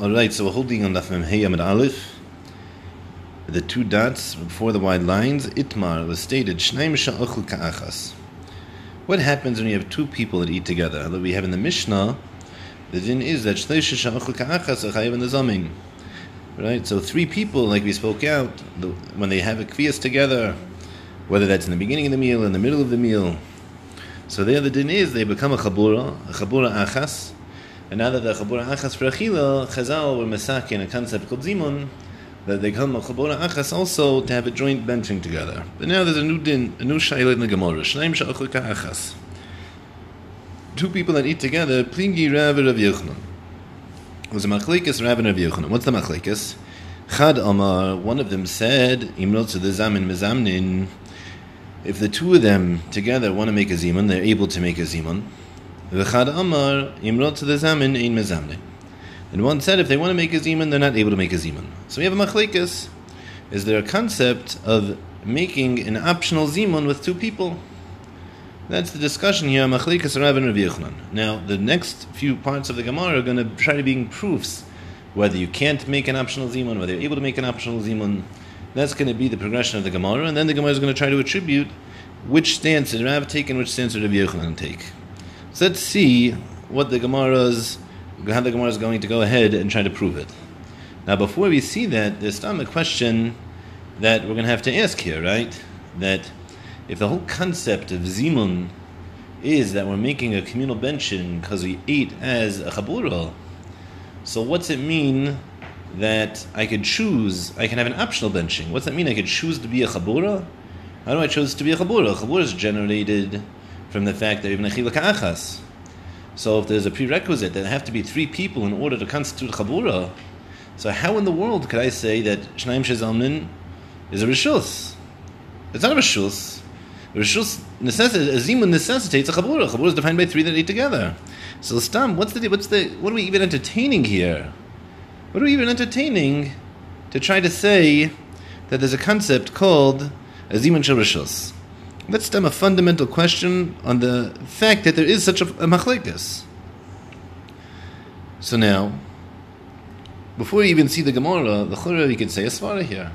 All right, so we're holding on Daf Mem Hey Amid Aleph. The two dots before the wide lines. Itmar was stated Shnaim Sha'achul Ka'achas. What happens when you have two people that eat together? That we have in the Mishnah, the din is that Shleish Sha'achul Ka'achas are chayiv in the Zamin. Right, so three people, like we spoke out, when they have a kvias together, whether that's in the beginning of the meal, in the middle of the meal. So there the din is they become a chabura, a chabura achas, and now that the chabura achas for achila, Chazal were masak in a concept called zimun, that they come chabura achas also to have a joint benching together. But now there's a new din, a new shayla in the Gemara. Shnaim sha'achul achas. Two people that eat together, plingi Rav Rav Yochanan. It was a machlekes Rav Rav Yochanan. What's the machlekes? Chad Amar, one of them said, Imrot to the zamin mezamnin, if the two of them together want to make a zimun, they're able to make a zimun. V'chad amar imrot to the zamin ein mezamnin. And one said if they want to make a zimun, they're not able to make a zimun. So we have a machlekes. Is there a concept of making an optional zimun with two people? That's the discussion here. Machlekes Rav and Rav Yochanan. Now the next few parts of the Gemara are going to try to be proofs whether you can't make an optional zimun, whether you're able to make an optional zimun. That's going to be the progression of the Gemara, and then the Gemara is going to try to attribute which stance did Rav take and which stance did Rav Yochanan take. So let's see what the Gemara's, how the Gemara is going to go ahead and try to prove it. Now, before we see that, there's still a question that we're going to have to ask here, right? That if the whole concept of zimun is that we're making a communal benching because we ate as a chabura, so what's it mean that I could choose, I can have an optional benching? What's that mean? I could choose to be a chabura? How do I choose to be a chabura? Chabura is generated from the fact that even a achas. So if there's a prerequisite that have to be three people in order to constitute chabura, so how in the world could I say that Shnaim Shezalmin is a rishus? It's not a rishus. Rishus necessitates, a zimun necessitates a chabura. Chabura is defined by three that eat together. So Stam, what's the what's the what are we even entertaining here? What are we even entertaining to try to say that there's a concept called a zimun shel rishus? Let's stem a fundamental question on the fact that there is such a, a. So now, before you even see the Gemara, the Chura, we could say a svara here.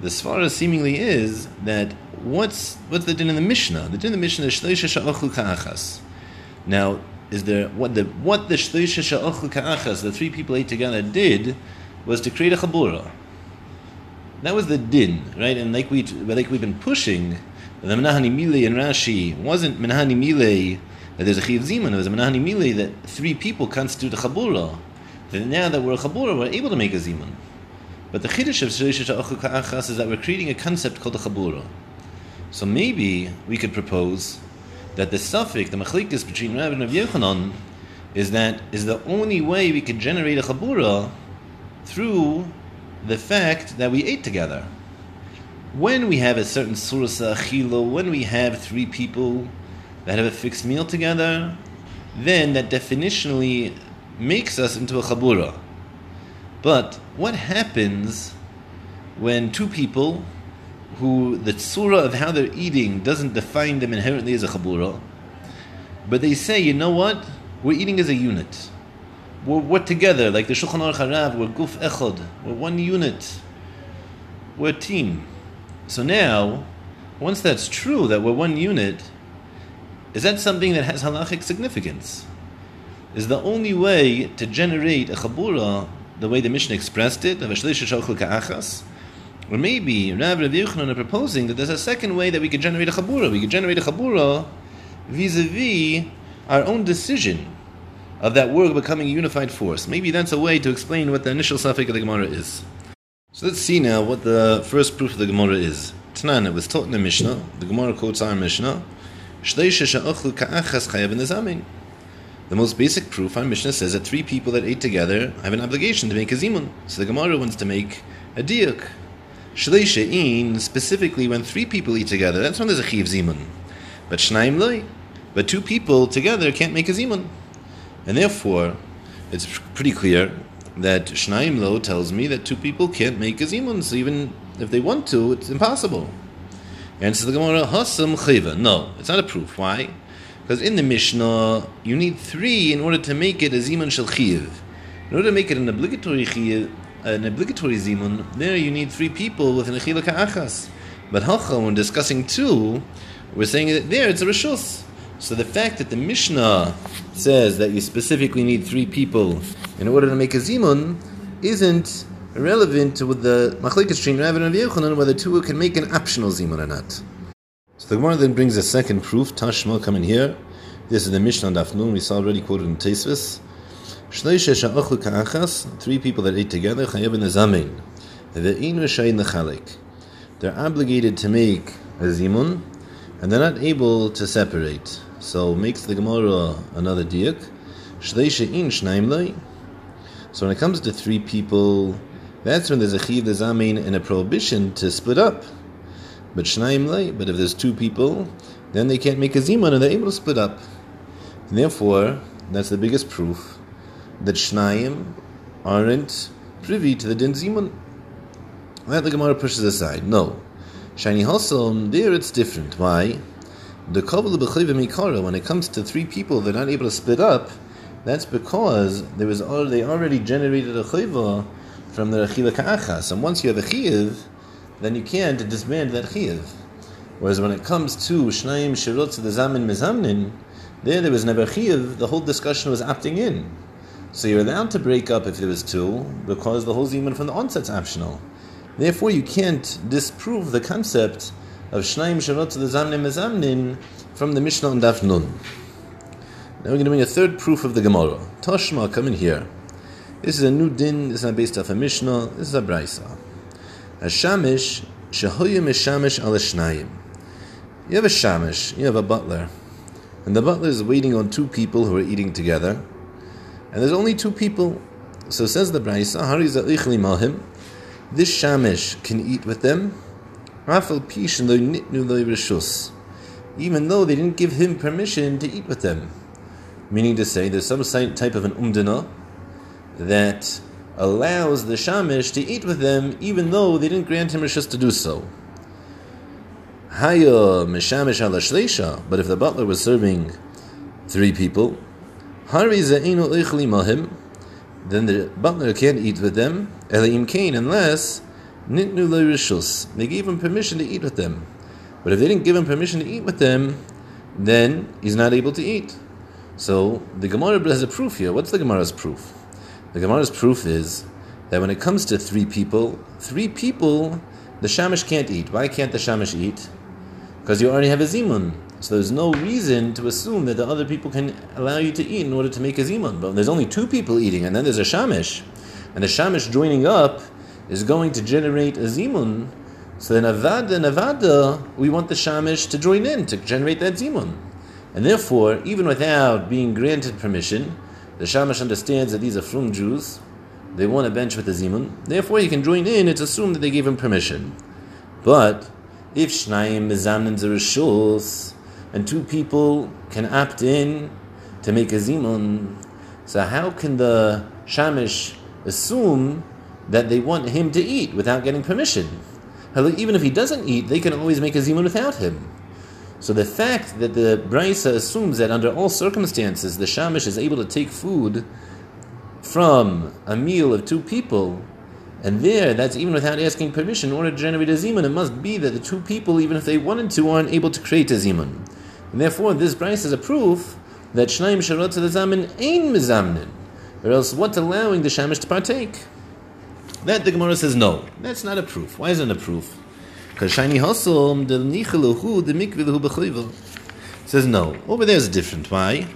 The svara seemingly is that what's what's the din in the Mishnah? The din in the Mishnah is shleisha sha'achlu ka'achas. Now, is there what the what the shleisha sha'achlu ka'achas, the three people ate together, did was to create a chabura. That was the din, right? And like we like we've been pushing, the Menahani Mile and Rashi wasn't Menahani Mile that there's a Chiv Ziman, it was a Menahani Mile that three people constitute a Chabura. That now that we're a Chabura, we're able to make a Ziman. But the Chiddush of Achas is that we're creating a concept called a Chabura. So maybe we could propose that the suffix, the Machlikas between Rav and Rav is that is the only way we could generate a Chabura through the fact that we ate together when we have a certain surasa achilo, when we have three people that have a fixed meal together, then that definitionally makes us into a chabura. But what happens when two people who the surah of how they're eating doesn't define them inherently as a chabura, but they say, you know what, we're eating as a unit. We're, we're together, like the Shulchan Aruch Harav, we're guf echod, we're one unit, we're a team. So now, once that's true, that we're one unit, is that something that has halachic significance? Is the only way to generate a chabura the way the Mishnah expressed it, of a or maybe Rav Rav Yochanan are proposing that there's a second way that we could generate a chabura. We could generate a chabura vis-a-vis our own decision of that work becoming a unified force. Maybe that's a way to explain what the initial suffix of the Gemara is. So let's see now what the first proof of the Gemara is. Tanan, it was taught in the Mishnah. The Gemara quotes our Mishnah. The most basic proof our Mishnah says that three people that ate together have an obligation to make a zimun. So the Gemara wants to make a diuk. Specifically when three people eat together, that's when there's a chiv zimun. But shnaim loy. But two people together can't make a zimun. And therefore, it's pretty clear that Shnaim Lo tells me that two people can't make a so even if they want to, it's impossible. And so the Gemara, Hasam Chayva. No, it's not a proof. Why? Because in the Mishnah, you need three in order to make it a zimun shel chiv. In order to make it an obligatory chiyuv, an obligatory zimun, there you need three people with an achila ka'achas. But hacha, when discussing two, we're saying that there it's a rishus. So the fact that the Mishnah says that you specifically need three people in order to make a zimun isn't relevant to the machlekes between Rav and Yochanan whether two can make an optional zimun or not. So the Gemara then brings a second proof. Tashma coming here. This is the Mishnah Dafnun. We saw already quoted in Tesvis. Three people that ate together. Chayav and Zamin. They're obligated to make a zimun, and they're not able to separate. So makes the Gemara another diak. So when it comes to three people, that's when there's a chiv zamein and a prohibition to split up. But shnaim lay. But if there's two people, then they can't make a zimun and they're able to split up. And therefore, that's the biggest proof that shnaim aren't privy to the din zimun. That the Gemara pushes aside. No, shiny hosom there it's different. Why? The kavul mikara when it comes to three people, they're not able to split up. That's because there was they already generated a chayva from the achila ka'achas, and once you have a chiv, then you can't disband that chiv. Whereas when it comes to shnayim shirot the zamin mezamnin, there there was never chiv. The whole discussion was opting in. So you're allowed to break up if there was two, because the whole zimun from the onset's optional. Therefore, you can't disprove the concept of Shnaim Sharot the Zamnim Mezamnin from the Mishnah on Daf Nun. Now we're going to bring a third proof of the Gemara. Toshma, come in here. This is a new din, this is not based off a Mishnah, this is a Braisa. A Shamish, Shehoyu Meshamish al Shnayim. You have a Shamish, you have a butler, and the butler is waiting on two people who are eating together, and there's only two people. So says the Braisa, Hariza Ichli Mahim, this Shamish can eat with them, Rafal pishin lo nitnu lo even though they didn't give him permission to eat with them. Meaning to say, there's some type of an umdana that allows the shamish to eat with them, even though they didn't grant him rishus to do so. Haya mishamish ala but if the butler was serving three people, hari mahim, then the butler can't eat with them, elaim kain, unless Nitnu rishus. They gave him permission to eat with them. But if they didn't give him permission to eat with them, then he's not able to eat. So the Gemara has a proof here. What's the Gemara's proof? The Gemara's proof is that when it comes to three people, three people, the shamish can't eat. Why can't the shamish eat? Because you already have a zimun. So there's no reason to assume that the other people can allow you to eat in order to make a zimun. But there's only two people eating, and then there's a shamish, and the shamish joining up is going to generate a zimun, so then avada and avada, we want the shamish to join in to generate that zimun. And therefore, even without being granted permission, the shamish understands that these are from Jews. They want a bench with the zimun. Therefore, he can join in. It's assumed that they gave him permission. But if shnayim mizamnin zerishus, and two people can opt in to make a zimun, so how can the shamish assume that they want him to eat without getting permission. Even if he doesn't eat, they can always make a zimun without him. So the fact that the Braisa assumes that under all circumstances the Shamish is able to take food from a meal of two people, and there, that's even without asking permission in order to generate a zimun, it must be that the two people, even if they wanted to, aren't able to create a zimun. And therefore, this Braisa is a proof that Shnaim Sharot the Zamin ain't mizamnin, or else what's allowing the Shamish to partake? That the Gemara says no. That's not a proof. Why isn't it a proof? Because shiny hosom the nicheluhu the mikviluhu says no. Over there is a different. Why?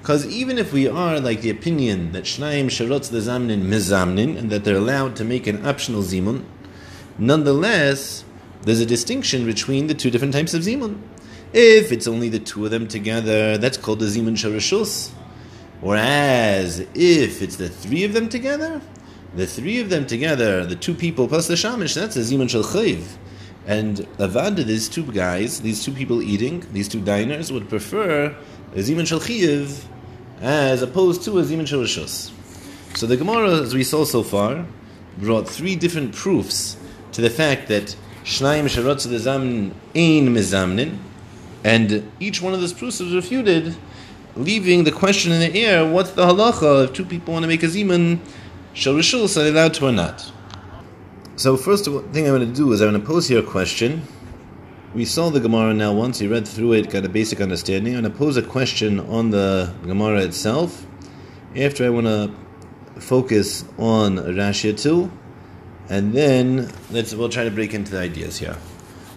Because even if we are like the opinion that shnaim the zamnin mizamnin and that they're allowed to make an optional zimun, nonetheless there's a distinction between the two different types of zimun. If it's only the two of them together, that's called the zimun sharashus. Whereas if it's the three of them together, the three of them together, the two people plus the shamish, that's a zimun shel chayv. And avada, these two guys, these two people eating, these two diners would prefer a zimun shel chayv as opposed to a zimun shel. So the Gemara, as we saw so far, brought three different proofs to the fact that shnayim sharotz the zamin ein mizamnin, and each one of those proofs was refuted leaving the question in the air, what's the halacha if two people want to make a zimun, sharishul, are they allowed to or not? So first thing I'm going to do is I'm going to pose here a question. We saw the Gemara now once, we read through it, got a basic understanding. I'm going to pose a question on the Gemara itself. After I want to focus on Rashi too, and then let's we'll try to break into the ideas here.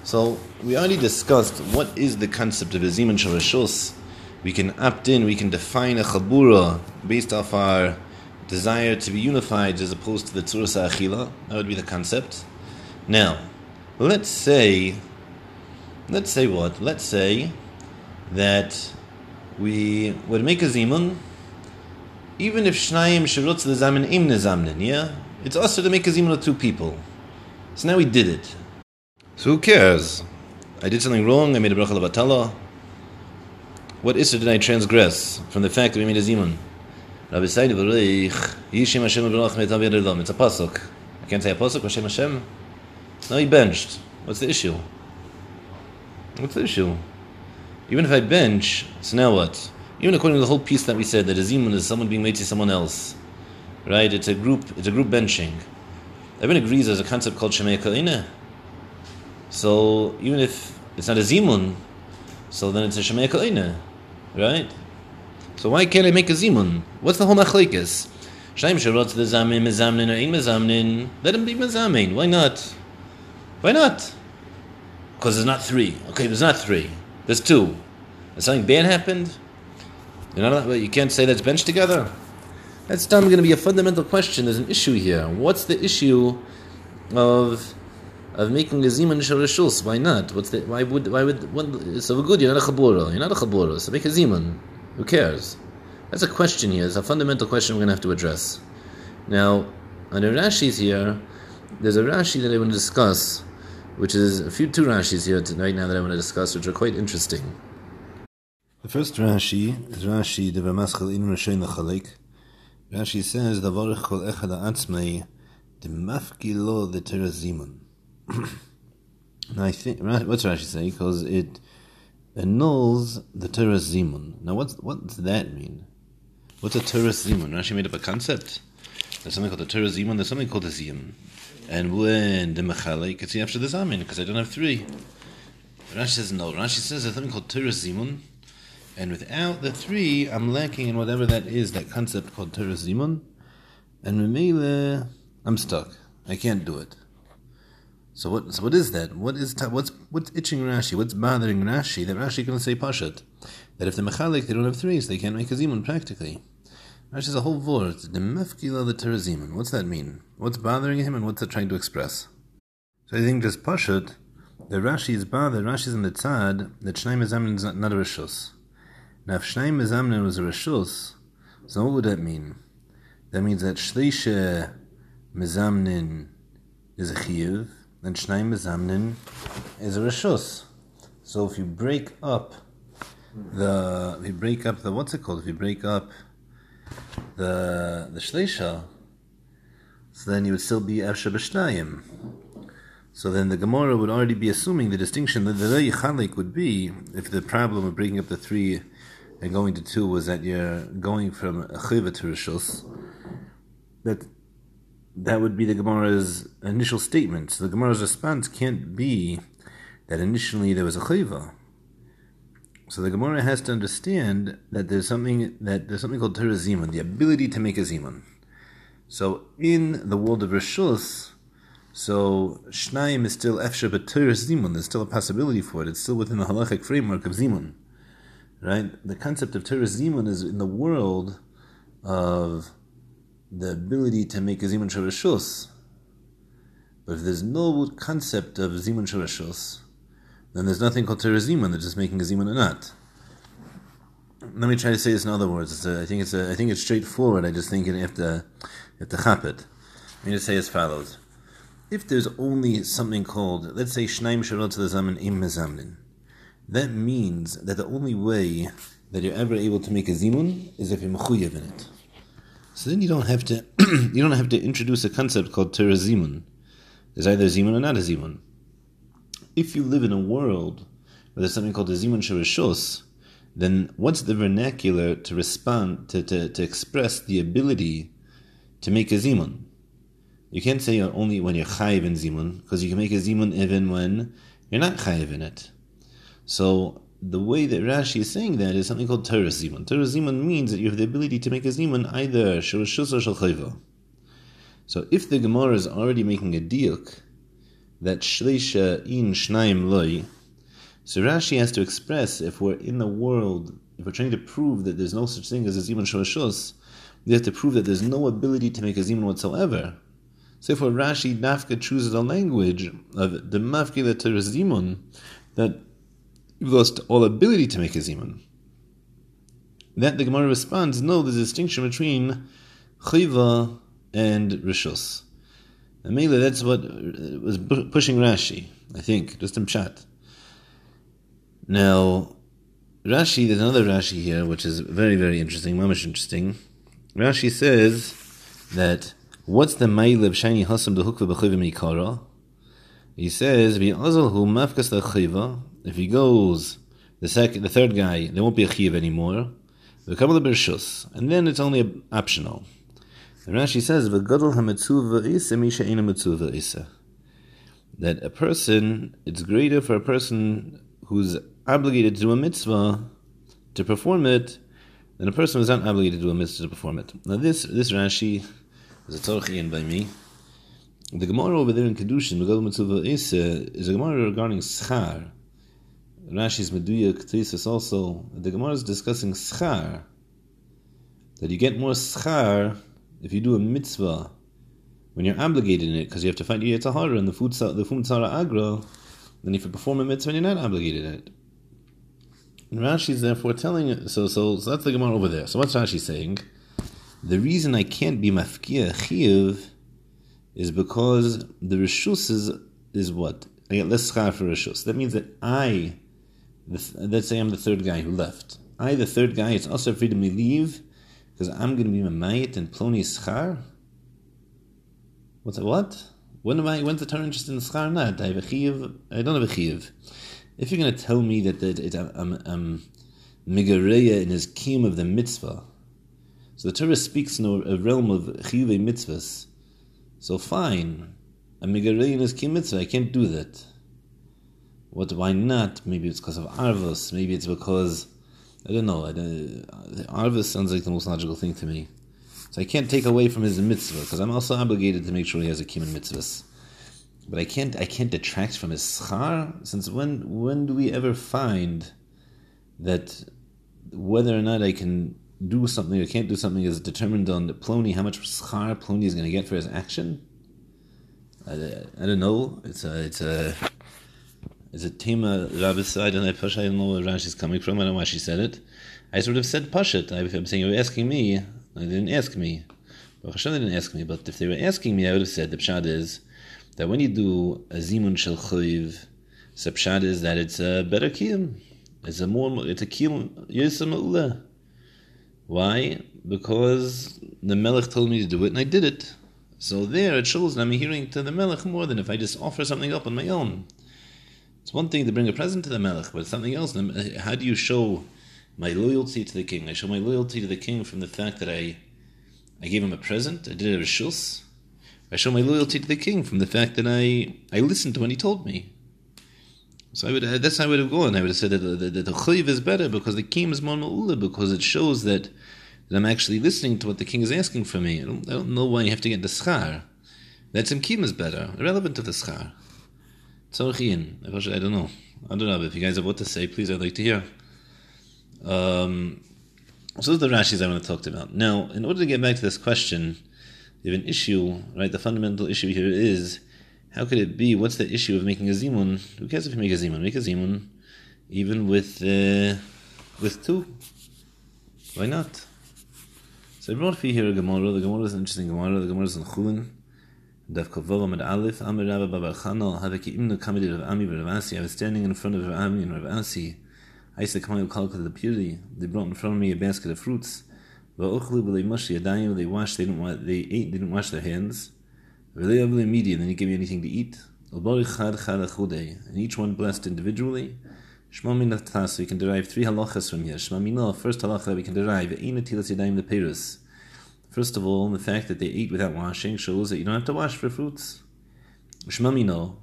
So we already discussed what is the concept of a zimun sharishus. We can opt in, we can define a chabura based off our desire to be unified as opposed to the tzuras achila. That would be the concept. Now, let's say, let's say what? Let's say that we would make a zimun, even if shnayim shirutz lezamin im nezamnin, yeah? It's also to make a zimun of two people. So now we did it. So who cares? I did something wrong, I made a bracha. What issue did I transgress from the fact that we made a zimun? Rabbi Yishim Hashem Baruch. It's a pasuk. I can't say a pasuk, Hashem Hashem. No, he benched. What's the issue? What's the issue? Even if I bench, so now what? Even according to the whole piece that we said, that a zimun is someone being made to someone else. Right? It's a group it's a group benching. Everyone agrees there's a concept called Shemei Ka'ina. So even if it's not a zimun, so then it's a Shemei Ka'ina. Right? So why can't I make a zimun? What's the whole machlekes? Shaim sharot the zamin mezamnin or ein mezamnin. Let him be mezamin. Why not? Why not? Because there's not three. Okay, there's not three. There's two. Has something bad happened? You're not, you can't say that's benched together. That's going to be a fundamental question. There's an issue here. What's the issue of of making a zimun sharishus? Why not? What's the why would why would what, so good? You're not a chabura. You're not a chabura. So make a zimun. Who cares? That's a question here. It's a fundamental question we're going to have to address. Now, under Rashi's here, there's a Rashi that I want to discuss, which is a few two Rashis here right now that I want to discuss, which are quite interesting. The first Rashi is Rashi the Ramaschal in Rashain Lachalek. Rashi says, the "Davarich kol echad atzmei demafkilo the terazimun." Now I think what's Rashi say? Because it annuls the Teres Zimun. Now, what's what does that mean? What's a Teres Zimun? Rashi made up a concept. There's something called a Teres Zimun. There's something called a Ziyum. And when the Mechale, can see after the Zamin because I don't have three. Rashi says no. Rashi says there's something called Teres Zimun. And without the three, I'm lacking in whatever that is, that concept called Teres Zimun. And Memele, I'm stuck. I can't do it. So what? So what is that? What is what's what's itching Rashi? What's bothering Rashi? That Rashi can say pashat that if the mechalik they don't have threes, they can't make a zimun practically. Rashi is a whole word. The the terazimun. What's that mean? What's bothering him and what's it trying to express? So I think just pashat that Rashi is bothered. Rashi is in the tzad that shnei mezamnin is not, not a rishus. Now if shnei mezamnin was a rishus, so what would that mean? That means that shleisha mezamnin is a chiyuv then Shnai Mezamnin is a Rishus. So if you break up the, if you break up the, what's it called? If you break up the the Shleisha, so then you would still be Efsha B'Shnayim. So then the Gemara would already be assuming the distinction that the Yichalik would be if the problem of breaking up the three and going to two was that you're going from a Chiva to Rishus, that that would be the Gemara's initial statement. So the Gemara's response can't be that initially there was a chayva. So the Gemara has to understand that there's something that there's something called Torah Zimun, the ability to make a Zimun. So in the world of Rishus, so Shnayim is still Efsha, but Torah Zimun, there's still a possibility for it. It's still within the halachic framework of Zimun. Right? The concept of Torah Zimun is in the world of the ability to make a zimun shavashus. But if there's no concept of zimun shavashus, then there's nothing called Torah zimun. They're just making a zimun or not. Let me try to say this in other words. A, I think it's a, I think it's straightforward. I just think you have to have to chap it. Going to say as follows: If there's only something called, let's say shnaim the zaman im mezamnin, that means that the only way that you're ever able to make a zimun is if you're mechuyev in it. So then you don't have to you don't have to introduce a concept called Torah Zimun. There's either Zimun or not a Zimun. If you live in a world where there's something called a Zimun Sharishos, then what's the vernacular to respond to, to, to express the ability to make a zimun? You can't say only when you're chayiv in zimun, because you can make a zimun even when you're not chayiv in it. So the way that Rashi is saying that is something called Torah zimun. Torah zimun means that you have the ability to make a zimun either shurashus or shal So if the Gemara is already making a diuk that shleisha in shnaim loy, so Rashi has to express if we're in the world, if we're trying to prove that there's no such thing as a zimun shurashus, we have to prove that there's no ability to make a zimun whatsoever. So if Rashi Nafka chooses a language of the mafkila to zimun, that you've lost all ability to make a zimun. That the Gemara responds, no, a distinction between chiva and rishus. And mainly that's what uh, was pushing Rashi, I think, just in pshat. Now, Rashi, there's another Rashi here, which is very, very interesting, mamish interesting. Rashi says that what's the mail of shiny hasam the hukva b'chivim ikara? He says v'azal hu mafkas chiva. If he goes the second, the third guy, there won't be a chiv anymore. V'kabel b'rshus, and then it's only optional. And Rashi says v'gadol hametzuva isa misha ena metzuva isa. That a person, it's greater for a person who's obligated to do a mitzvah to perform it than a person who's not obligated to do a mitzvah to perform it. Now this this Rashi is a Torchian by me. The Gemara over there in Kedushin, Megal Mitzvah Isa, is a Gemara regarding Schar. Rashi's Meduya Kethisis also. The Gemara is discussing Schar. That you get more Schar if you do a mitzvah when you're obligated in it, because you have to find Yetzahara and the food the food Fumtzara Agra, then if you perform a mitzvah and you're not obligated in it. And Rashi is therefore telling so so so that's the Gemara over there. So what's Rashi saying? The reason I can't be mafkia chiyuv is because the rishus is is what I get less schar for rishus. That means that I, the, let's say I'm the third guy who left. I, the third guy, it's also free to leave because I'm going to be mamayit and ploni schar. What's that? What? When am I? When's the Torah interested in schar? Not. I have a chiyuv. I don't have a chiyuv. If you're going to tell me that, that it, um, um, I'm, I'm migareya in his kiyum of the mitzvah, so the Torah speaks in a, realm of chiyuvei mitzvahs. So fine, I'm migareya in his kiyum mitzvah. I can't do that. What? Why not? Maybe it's because of arvos. Maybe it's because I don't know. I don't, arvos sounds like the most logical thing to me. So I can't take away from his mitzvah because I'm also obligated to make sure he has a kiyum mitzvahs. But I can't I can't detract from his schar since when when do we ever find that whether or not I can do something or can't do something is determined on the Plony, how much schar Plony is going to get for his action? I, I don't know. It's a it's a it's a tema Rabbis. I don't know. I don't know where Rashi's coming from. I don't know why she said it. I sort of said Pashit. I'm saying you were asking me. They didn't ask me. But Hashem didn't ask me. But if they were asking me, I would have said the pshad is that when you do a zimun shel chuyiv, the pshat is that it's a better. It's a more, it's a kiyum yisam Why? Because the melech told me to do it, and I did it. So there, it shows that I'm hearing to the melech more than if I just offer something up on my own. It's one thing to bring a present to the melech, but it's something else. How do you show my loyalty to the king? I show my loyalty to the king from the fact that I, I gave him a present. I did it a shus. I show my loyalty to the king from the fact that I, I listened to what he told me. So I would, uh, that's how I would have gone. I would have said that the, the, is better because the king is more ma'ula, because it shows that, that I'm actually listening to what the king is asking for me. I don't, I don't know why you have to get the schar. That tzimkim is better, irrelevant to the schar. Tzorchian, I don't know. I don't know, but if you guys have what to say, please, I'd like to hear. Um, so those are the Rashis I want to talk about. Now, in order to get back to this question, you have an issue, right? The fundamental issue here is how could it be? What's the issue of making a zimun? Who cares if you make a zimun? Make a zimun, even with uh, with two. Why not? So I brought for you here a Gemara. The Gemara is an interesting Gemara. The Gemara is in Chulin. Dav Kavava Med Aleph Amir Rabba Baba Chanal Haveki Imnu Kamid Rav Ami Rav Asi. I was standing in front of Rav Ami and Rav Asi. I and call to the purity. They brought in front of me a basket of fruits. They washed, they didn't want, they ate, they didn't wash their hands. And then he gave me anything to eat. And each one blessed individually. Shma Mina Tas, we can derive three halachas from here. Shma Mina, first halacha we can derive, Eina Tilas Yadayim the Perus. First of all, the fact that they eat without washing shows that you don't have to wash for fruits. Shma Mina,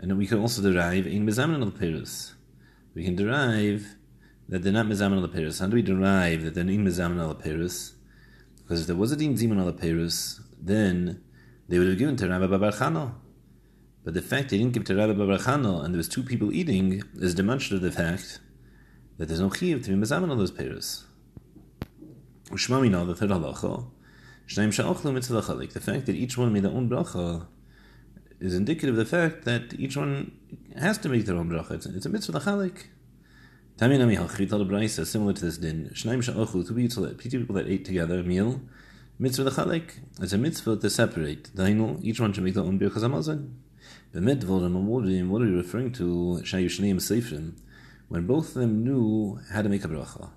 and we can also derive Ein Mezamin al Perus. We can derive that they're not Mezamin al Perus. How do we derive that they're Ein Mezamin al Perus? Because if there was a Din Ziman al then they would have given to Rabbi Babar But the fact they didn't give to Rabbi Babar and there was two people eating is demonstrative of the fact that there's no chiv to be mezamin on those perus. The third halacha, mitzvah chalik. The fact that each one made their own bracha is indicative of the fact that each one has to make their own bracha. It's, it's a mitzvah the chalik. Tami nami halchrit al brayse, similar to this din. Shnaim sha'ochlu, two people that ate together a meal, mitzvah chalek. It's a mitzvah to separate. Dainu, each one should make their own birchas hamazon. B'med vodim amurim, what are you referring to? Shayu shneim seifrim, when both of them knew how to make a bracha.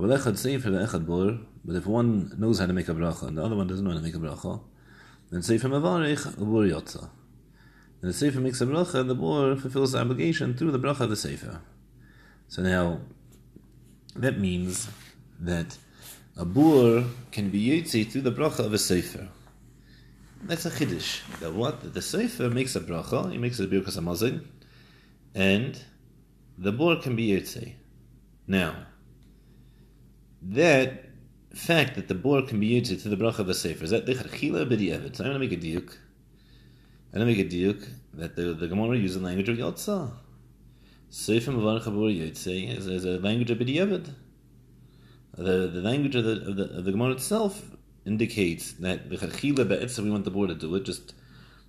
But if one knows how to make a bracha and the other one doesn't know how to make a bracha, then seifr mavarich ubur yotza. And the sefer makes a bracha, and the bor fulfills the obligation through the bracha of the sefer. So now, that means that a boor can be yotze through the bracha of a sefer. That's a chiddush. That what that the sefer makes a bracha, he makes a birkas hamazon, and the boor can be yotze. Now, that fact that the boor can be yotze to the bracha of a sefer is that dechachila b'di'evet. So I'm going to make a diuk. I'm going to make a diuk that the the Gemara uses the language of yotza. Sefer Mavar Chabur Yitzay is, is a language of B'diavad. The, the language of the, of the, of the Gemara itself indicates that the Chachila Be'etzah, we want the board to do it, just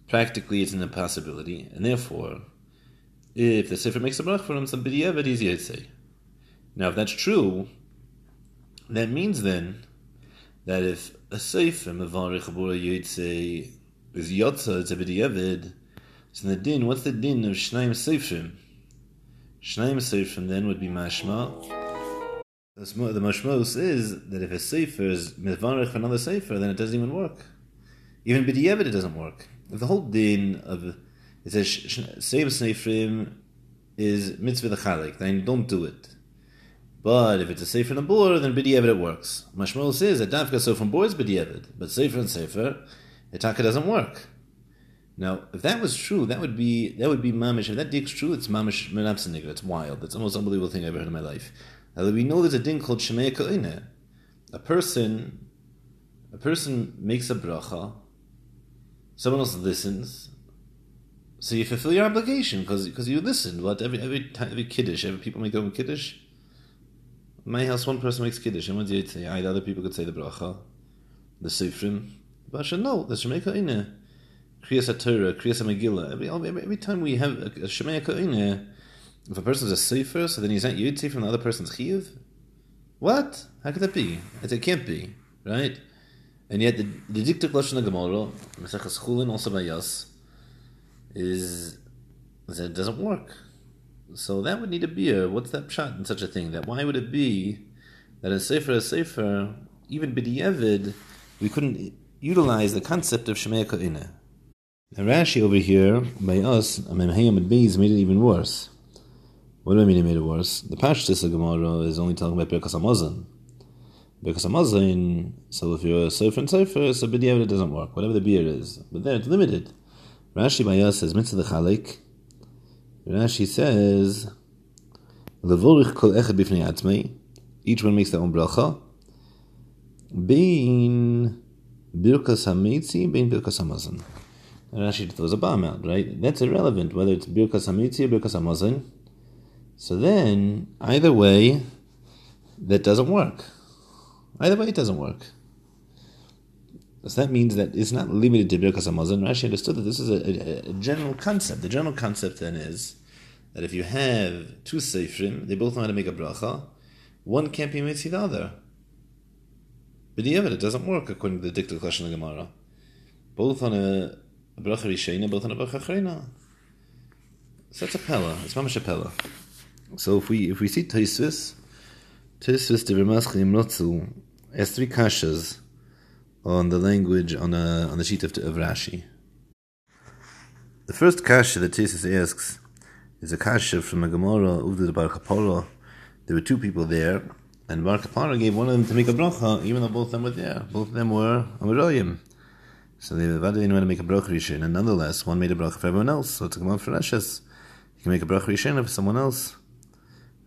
practically it's an impossibility, and therefore, if the Sefer makes a brach for him, some B'diavad is Yitzay. Now, if that's true, that means then that if a Sefer Mavar Chabur Yitzay is Yotza, it's a B'diavad, so the din, what's the din of Shnaim Seifrim? Shnaim Seifrim then would be mashma. The mashmos is that if a sefer is mivarech for another sefer, then it doesn't even work. Even b'di'evet it doesn't work. If the whole din of it says save seifrim is mitzvah the chalik, then don't do it. But if it's a sefer and a bor, then b'di'evet it works. Mashmos says that dafka so from bor is but sefer and sefer, itaka doesn't work. Now, if that was true, that would be that would be mamish. If that dick's true, it's mamish menapseniga. It's wild. It's the most unbelievable thing I've ever heard in my life. Now, we know there's a din called shemei. A person, a person makes a bracha. Someone else listens. So you fulfill your obligation because you listen. What every every time, every kiddush, every people make their own kiddush. My house, one person makes kiddush, and one say, the other people could say the bracha, the sifrim. But I should know the shemei ka'ine. Kriyas HaTorah, Kriyas HaMegillah. Every, every, every time we have a, a Shemaya Ka'ineh, if a person's a Sefer, so then he's not Yudzi from the other person's Chiyuv? What? How could that be? It can't be, right? And yet the, the Diktuk Lashon HaGemorah, Mesechas Chulin, also by Yas, is that it doesn't work. So that would need a beer. What's that shot in such a thing? That why would it be that a Sefer, a Sefer, even B'di'evid, we couldn't utilize the concept of Shemaya Ka'ineh? And Rashi over here, by us, I mean, Hayam Beis made it even worse. What do I mean it made it worse? The Pashtus of Gemara is only talking about Birkas Hamazon. Birkas Hamazon, so if you're a Sefer and Sefer, so B'diavad it doesn't work, whatever the beer is. But there, it's limited. Rashi by us says, Mitzvah the Chalik. Rashi says, Levorich kol echad bifnei atzmei. Each one makes their own bracha. Bein Birkas Hametzi, bein Birkas Hamazon. Rashi throws a bomb out, right? That's irrelevant whether it's Birkas Hamitzi or Birkas Hamazon. So then, either way, that doesn't work. Either way, it doesn't work. So that means that it's not limited to Birkas Hamazon. Rashi understood that this is a, a, a, general concept. The general concept then is that if you have two Seifrim, they both know how to make a bracha, one can't be mitzvah the other. But the it doesn't work according to the Diktuk the Gemara. Both on a a bracha rishayna, both on a bracha achrayna. So that's a pella. It's mamash a pella. So if we if we see Taisvis, Taisvis the Ramaschim Notzu has three kashas on the language on a, on the sheet of, of Rashi. The first kasha that Taisvis asks is a kasha from a Gemara, Uvda Bar Kapara. There were two people there, and Bar Kapara gave one of them to make a bracha, even though both of them were there. Both of them were Amarayim. So they didn't want to make a bracha rishon, and nonetheless, one made a bracha for everyone else. So it's a Gemara for Rashes. You can make a bracha rishon for someone else.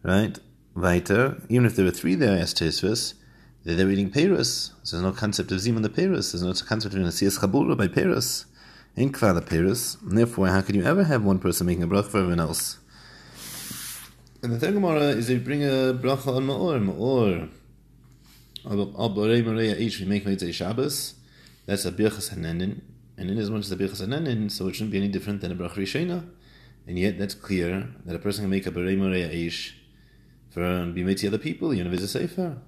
Right? Weiter, even if there were three there, as Tesvis, they're there eating Paris. So there's no concept of Zim on the Paris. There's no concept of Nasias Chabura by Paris. Kvar the Paris. And therefore, how could you ever have one person making a bracha for everyone else? And the third Gemara is they bring a bracha on Ma'or. Ma'or. Al Borei Mareya we make Mitzvah Shabbos. That's a Birchas Hanenin. And in as much as a Birchas Hanenin, so it shouldn't be any different than a bracha Rishena. And yet, that's clear that a person can make a Borei Mareya Ish for Bimitzi other people, you know, visit Sefer.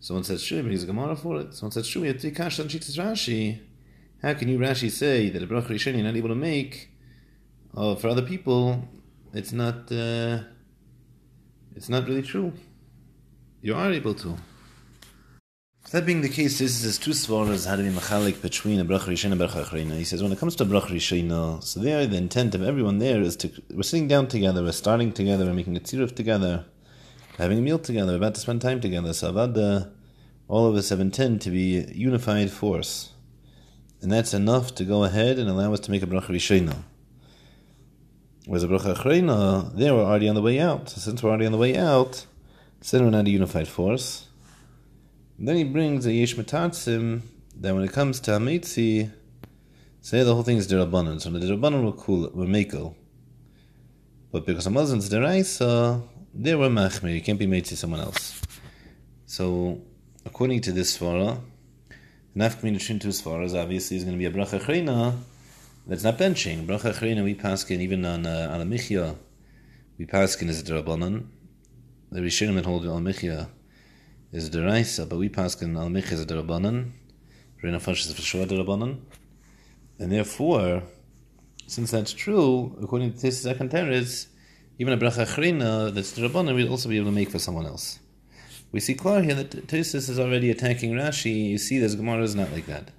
Someone says but he's a Gemara for it. Someone says have to cash on Shitas Rashi. How can you Rashi say that a bracha Rishon you're not able to make uh, for other people? It's not. Uh, it's not really true. You are able to. That being the case, this is two svaras how to be machalik between a bracha and bracha achrina. He says when it comes to bracha rishon, so there the intent of everyone there is to we're sitting down together, we're starting together, we're making a tziruf together, having a meal together, we're about to spend time together. So avada, uh, all of us have intent to be a unified force, and that's enough to go ahead and allow us to make a bracha rishon. Whereas a bracha achrina, there we're already on the way out. So since we're already on the way out, then we're not a unified force. And then he brings a yesh metatzim that when it comes to Hametzi, say the whole thing is derabanan. So the derabanan will cool, were mako. But because a Muslims deraisa, they were machmir. You can't be made to someone else. So according to this svara, nafkmin between two svaras obviously is going to be a bracha chrina that's not benching. Bracha chrina we paskin even on uh, on a michya. We paskin is a derabanan. The rishonim that hold al michya is deraisa, but we paskin al michya is a derabanan. Reina fash is for sure derabanan, and therefore, since that's true, according to this second teretz, even a bracha chrina that's derabanan we'd also be able to make for someone else. We see clear here that Tosis is already attacking Rashi. You see, this Gemara is not like that.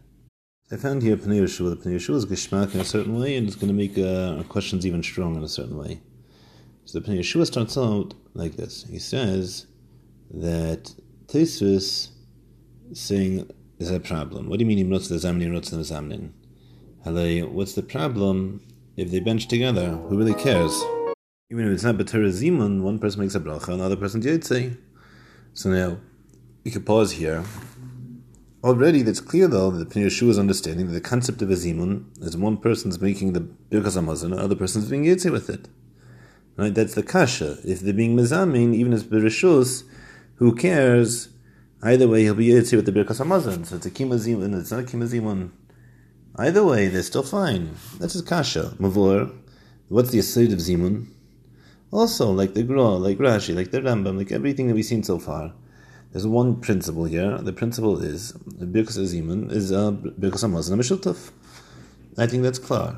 I found here Pnei Yeshua. The Pnei Yeshua is Geshmak in a certain way, and it's going to make uh, our questions even stronger in a certain way. So the Pnei Yeshua starts out like this. He says that Tesis saying is a problem. What do you mean Imrotz the Zamnin, Imrotz the Zamnin? Halei, what's the problem if they bench together? Who really cares? Even if it's not B'Torah Zimun, one person makes a bracha, another person Yotzei. So now, you could pause here. Already, that's clear though that Pnei Yeshua is understanding that the concept of a zimun is one person's making the birkas hamazon, and other person's being yitzeh with it. Right? That's the kasha. If they're being mezamin, even as bereshus, who cares? Either way, he'll be yitzeh with the birkas hamazon. So it's a kimazimun, it's not a kimazimun. Either way, they're still fine. That's his kasha. Mavor. What's the aside of zimun? Also, like the Gra, like Rashi, like the Rambam, like everything that we've seen so far, there's one principle here. The principle is Birkas Azimun is uh, Birkas Hamazon. I think that's clear.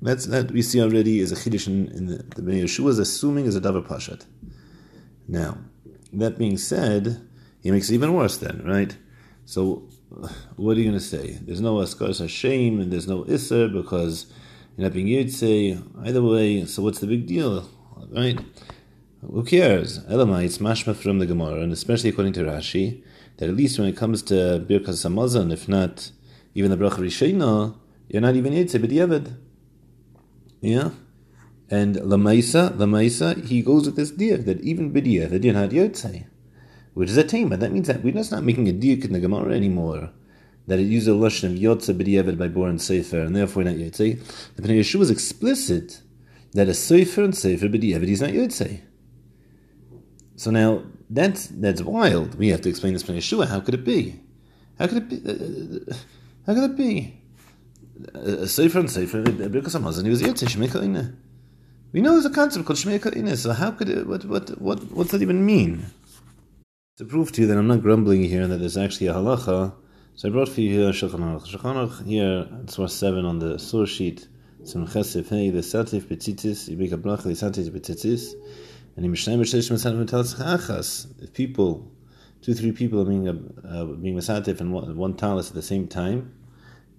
That's that we see already is a chiddush in, in the, the Pnei Yeshua is assuming is a davar pashat. Now, that being said, he makes it even worse then, right? So, what are you going to say? There's no askars Hashem and there's no iser because you're not being yitzay. Either way, so what's the big deal? Right? Who cares? Elamai, it's mashma from the Gemara, and especially according to Rashi, that at least when it comes to Birkas Hamazon, if not even the Bracha Rishayna, you're not even Yitzeh, Yevid. Yeah? And Lamaisa, Lamaisa, he goes with this deal that even the din had Yotzei, which is a tema. That means that we're just not making a diuk in the Gemara anymore. That it uses a lashon of Yotzei B'diyevet by Bor and Sefer, and therefore not Yotzei. The Pnei Yeshua is explicit that a Sefer and Sefer B'diyevet is not Yotzei. So now that's that's wild. We have to explain this from Yeshua. How could it be? How could it be? Uh, uh how could it be? Uh, a sefer and sefer uh, because Hamazon he was Yotze Shmei We know there's a concept called Shmei So how could it? What what what what's that even mean? To prove to you that I'm not grumbling here and that there's actually a halacha. So I brought for you here Shulchan Aruch. Shulchan Aruch here it's verse seven on the source sheet. Some chesef hey the satif betzitzis you make a bracha the satif betzitzis. And in Mishnah Mishnah tells achas if people, two three people are being uh, being masatif and one, one talis at the same time,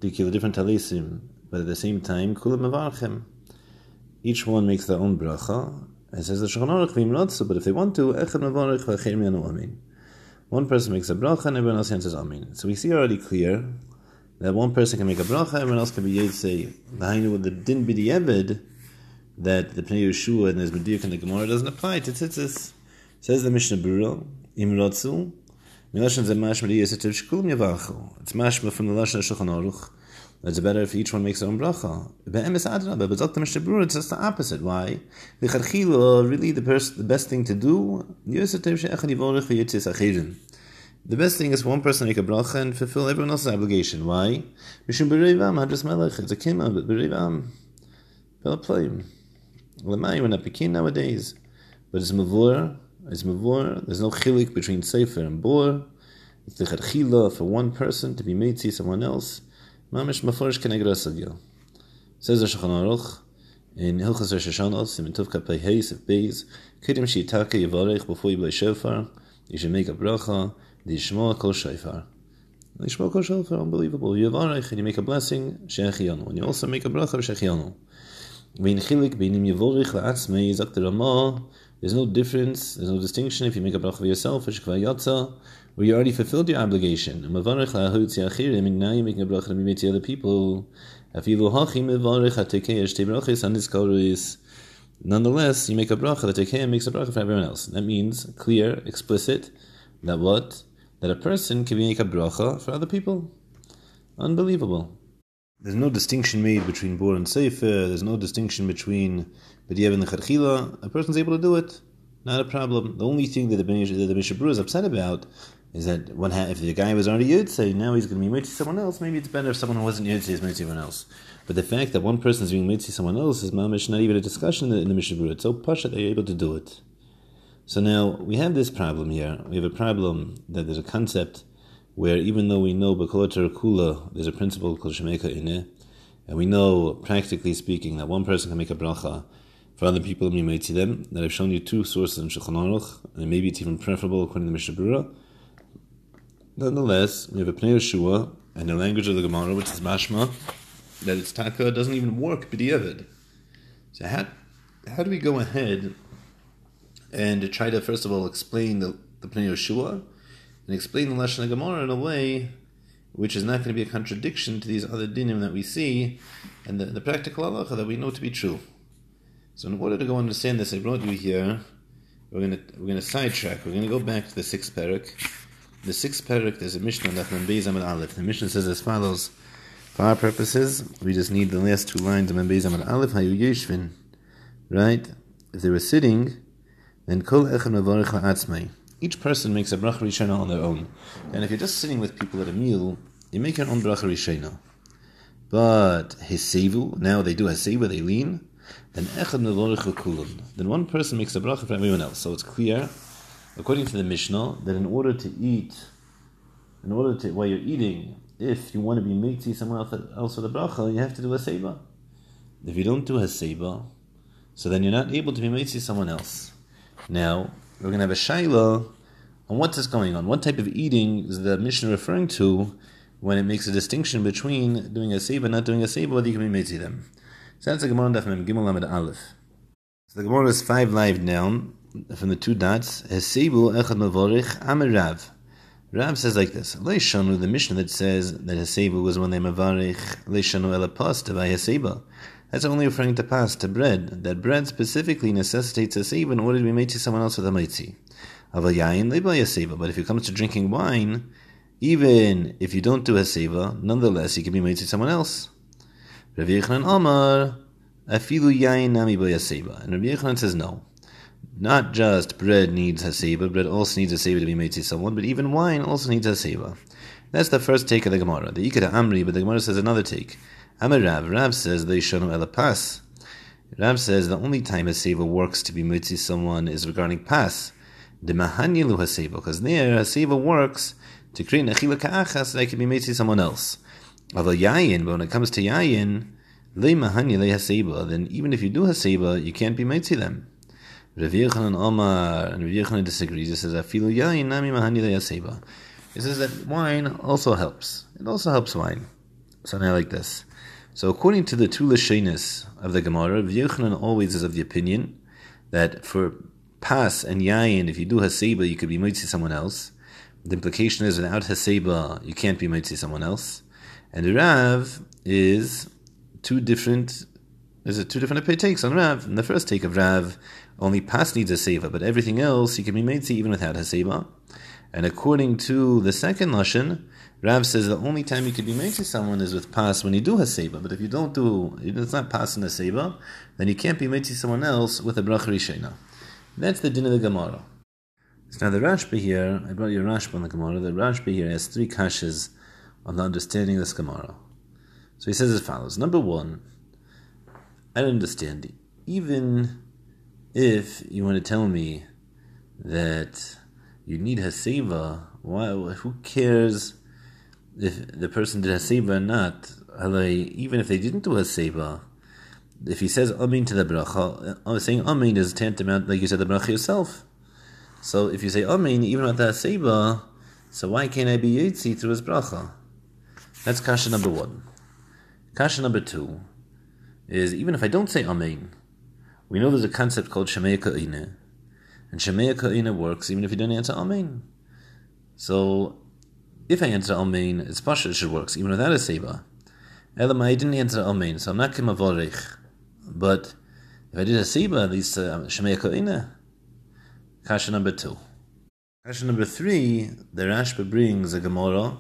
they kill a different talisim, but at the same time kulam mavarchem. each one makes their own bracha. and says the Shulchan Aruch but if they want to, echad mevarich v'acher miyanu amin. One person makes a bracha and everyone else answers amin. So we see already clear that one person can make a bracha, everyone else can be yitzay. Behind with the din b'di'eved that the Pnei Yeshua and his Medir and the Gemara doesn't apply to tzitzis. Says the Mishnah Berurah, im rotzu, milashon ze mashma di shkulim yavachu. It's mashma from the Lashon Shulchan Aruch. It's better if each one makes their own bracha. Be'emes adrabah, but Zot Mishnah Berurah, it's just the opposite. Why? The Chachila, really the, pers- the best thing to do, yesetiv she'echad yivorech v'yitzis achirin. The best thing is one person make a bracha and fulfill everyone else's obligation. Why? Mishum b'reivam, hadras melech, it's a kima, but b'reivam, pelaplayim. Lamai, we're not pekin nowadays, but it's mavur, it's mavur, there's no chilik between sefer and bor, it's the chila for one person to be made see someone else, mamish mafurish kenegrasagil. Says the Shulchan Aruch, in Hilchas Rosh Hashanah, Simen Tov Kapei Heis Beis, Kedim Shiitake Yivarech before you blow shofar, you should make a bracha, the Yishmoa Kol Shofar. Yishmoa Kol Shofar, unbelievable. You Yivarech, and you make a blessing, Shechianu, and you also make a bracha, Shechianu. There's no difference, there's no distinction if you make a bracha for yourself, where you already fulfilled your obligation. And now you're making a bracha to be to other people. Nonetheless, you make a bracha, the tekeh makes a bracha for everyone else. That means clear, explicit, that what? That a person can make a bracha for other people. Unbelievable. There's no distinction made between Bor and Sefer. There's no distinction between B'diyev and Chachila. A person's able to do it. Not a problem. The only thing that the, Mishabur is upset about is that when, if the guy was already Yitzay, now he's going to be Mitzi someone else. Maybe it's better if someone who wasn't Yitzay is Mitzi someone else. But the fact that one person is being Mitzi someone else is mamish not even a discussion in the, Mishabur. It's so posh that they're able to do it. So now we have this problem here. We have a problem that there's a concept where even though we know Bakolatar Kula, there's a principle called Shemeka in it, and we know, practically speaking, that one person can make a bracha for other people to them, that I've shown you two sources in Shulchan Aruch, and maybe it's even preferable according to Mishnah Berurah. Nonetheless, we have a Pnei Yeshua, and the language of the Gemara, which is Mashma, that its taka doesn't even work b'di'evid. So how, how do we go ahead and to try to, first of all, explain the, the Pnei Yeshua, and explain the Lashon Gemara in a way which is not going to be a contradiction to these other dinim that we see and the, the practical halacha that we know to be true. So, in order to go understand this, I brought you here. We're going to we're going to sidetrack. We're going to go back to the sixth parak. The sixth parak there's a Mishnah that Beis Amad Aleph. The Mishnah says as follows: For our purposes, we just need the last two lines of Beis Amad Aleph. Hayu Yeshvin, right? If they were sitting, then Kol. Each person makes a bracha rishona on their own. And if you're just sitting with people at a meal, you make your own bracha rishona. But hisevu, now they do hisevu, they lean, then echad mevorich kulam. Then one person makes a bracha for everyone else. So it's clear, according to the Mishnah, that in order to eat, in order to, while you're eating, if you want to be meiti someone else with a bracha, you have to do a seba. If you don't do a seba, so then you're not able to be meiti someone else. Now, we're going to have a shaila on what is going on. What type of eating is the Mishnah referring to when it makes a distinction between doing a seba and not doing a seba, whether you can be them. So that's the Gemara Daf Mem Gimel Lamed Aleph. So the Gemara is five live down from the two dots. Hesebu echad mavorich amirav. Rav says like this: Leishanu, the Mishnah that says that Hesebu was when they mavarich leishanu elapasta by Heseba. That's only referring to past, to bread. That bread specifically necessitates a seiva in order to be made to someone else with a mitzi. But if it comes to drinking wine, even if you don't do a seva, nonetheless you can be made to someone else. Rav Yechanan Amar, afilu yain nami seva. And Rav Yechanan says no. Not just bread needs a haseba, bread also needs a seva to be made to someone, but even wine also needs a seva. That's the first take of the Gemara. The Ikeda Amri, but the Gemara says another take. Amar Rav. Says they shonu elapas. Rav says the only time a seva works to be mitzi someone is regarding pas. The mahanyilu haseva, because there a seva works to create nechila ka'achas that I can be mitzi someone else. Although yayin, but when it comes to yayin, le mahanya le haseba, then even if you do haseba, you can't be mitzi them. Rav Yechanan Omar and Rav Yechanan disagrees. He says afilu yayin nami mahanya le haseba. He says that wine also helps. It also helps wine. So now like this. So according to the two Lashonis of the Gemara, Yochanan always is of the opinion that for pas and yayin, if you do haseba, you could be mitzi someone else. The implication is without haseba, you can't be mitzi someone else. And the Rav is two different. There's a two different takes on Rav. In the first take of Rav, only pas needs a seva, but everything else you can be mitzi even without haseba. And according to the second lashon, Rav says the only time you could be made to someone is with pas when you do haseba. But if you don't do, it's not pas in haseba, then you can't be made to someone else with a bracha rishena. That's the din of the Gemara. So now the Rashba here, I brought you a Rashba on the Gemara. The Rashba here has three kashas on the understanding of this Gemara. So he says as follows: Number one, I don't understand. Even if you want to tell me that you need haseba, why? Who cares? If the person did haseba or not, even if they didn't do haseba, if he says amin to the bracha, uh, saying amin is tantamount, like you said, the bracha yourself. So if you say amin, even with the haseba, so why can't I be yitzi through his bracha? That's kasha number one. Kasha number two is even if I don't say amin, we know there's a concept called shemei ka'ina, and shemei ka'ina works even if you don't answer amin. So if I answer Amen, it's Pasha, it should work, even without a Seba. Elam, I didn't answer Amen, so I'm not Kimavorich. But if I did a Seba, at least uh, Shemei Ko'ina. Kasha number two. Kasha number three, the Rashba brings a Gemara,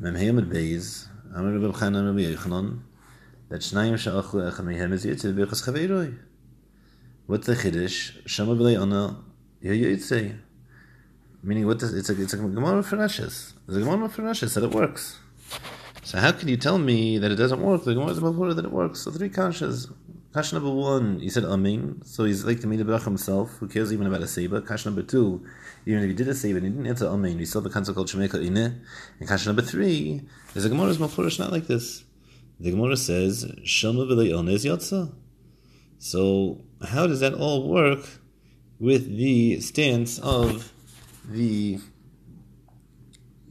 Memheyamad Beis, Amar Rabbi Chanan Rabbi Yechanan, that Shnayim Sha'achu Echad Mehem is Yitzid Birchas Chaveiroi. What's the Chiddush? Shama B'lei Ana Yoyitzei. Meaning, what does it's a it's a Gemara for Rashes. It's a Gemara for Rashes that it works. So how can you tell me that it doesn't work? The Gemara is before that it works. So three kashas. Kasha number one, he said Amin, so he's like the Brach himself. Who cares even about a Seba? Kasha number two, even if he did a Seba and he didn't answer Amin, we still have a concept called Shemeka Ine. And Kasha number three is a Gemara is Mafurish not like this. The Gemara says v'lei Onez Yotza. So how does that all work with the stance of the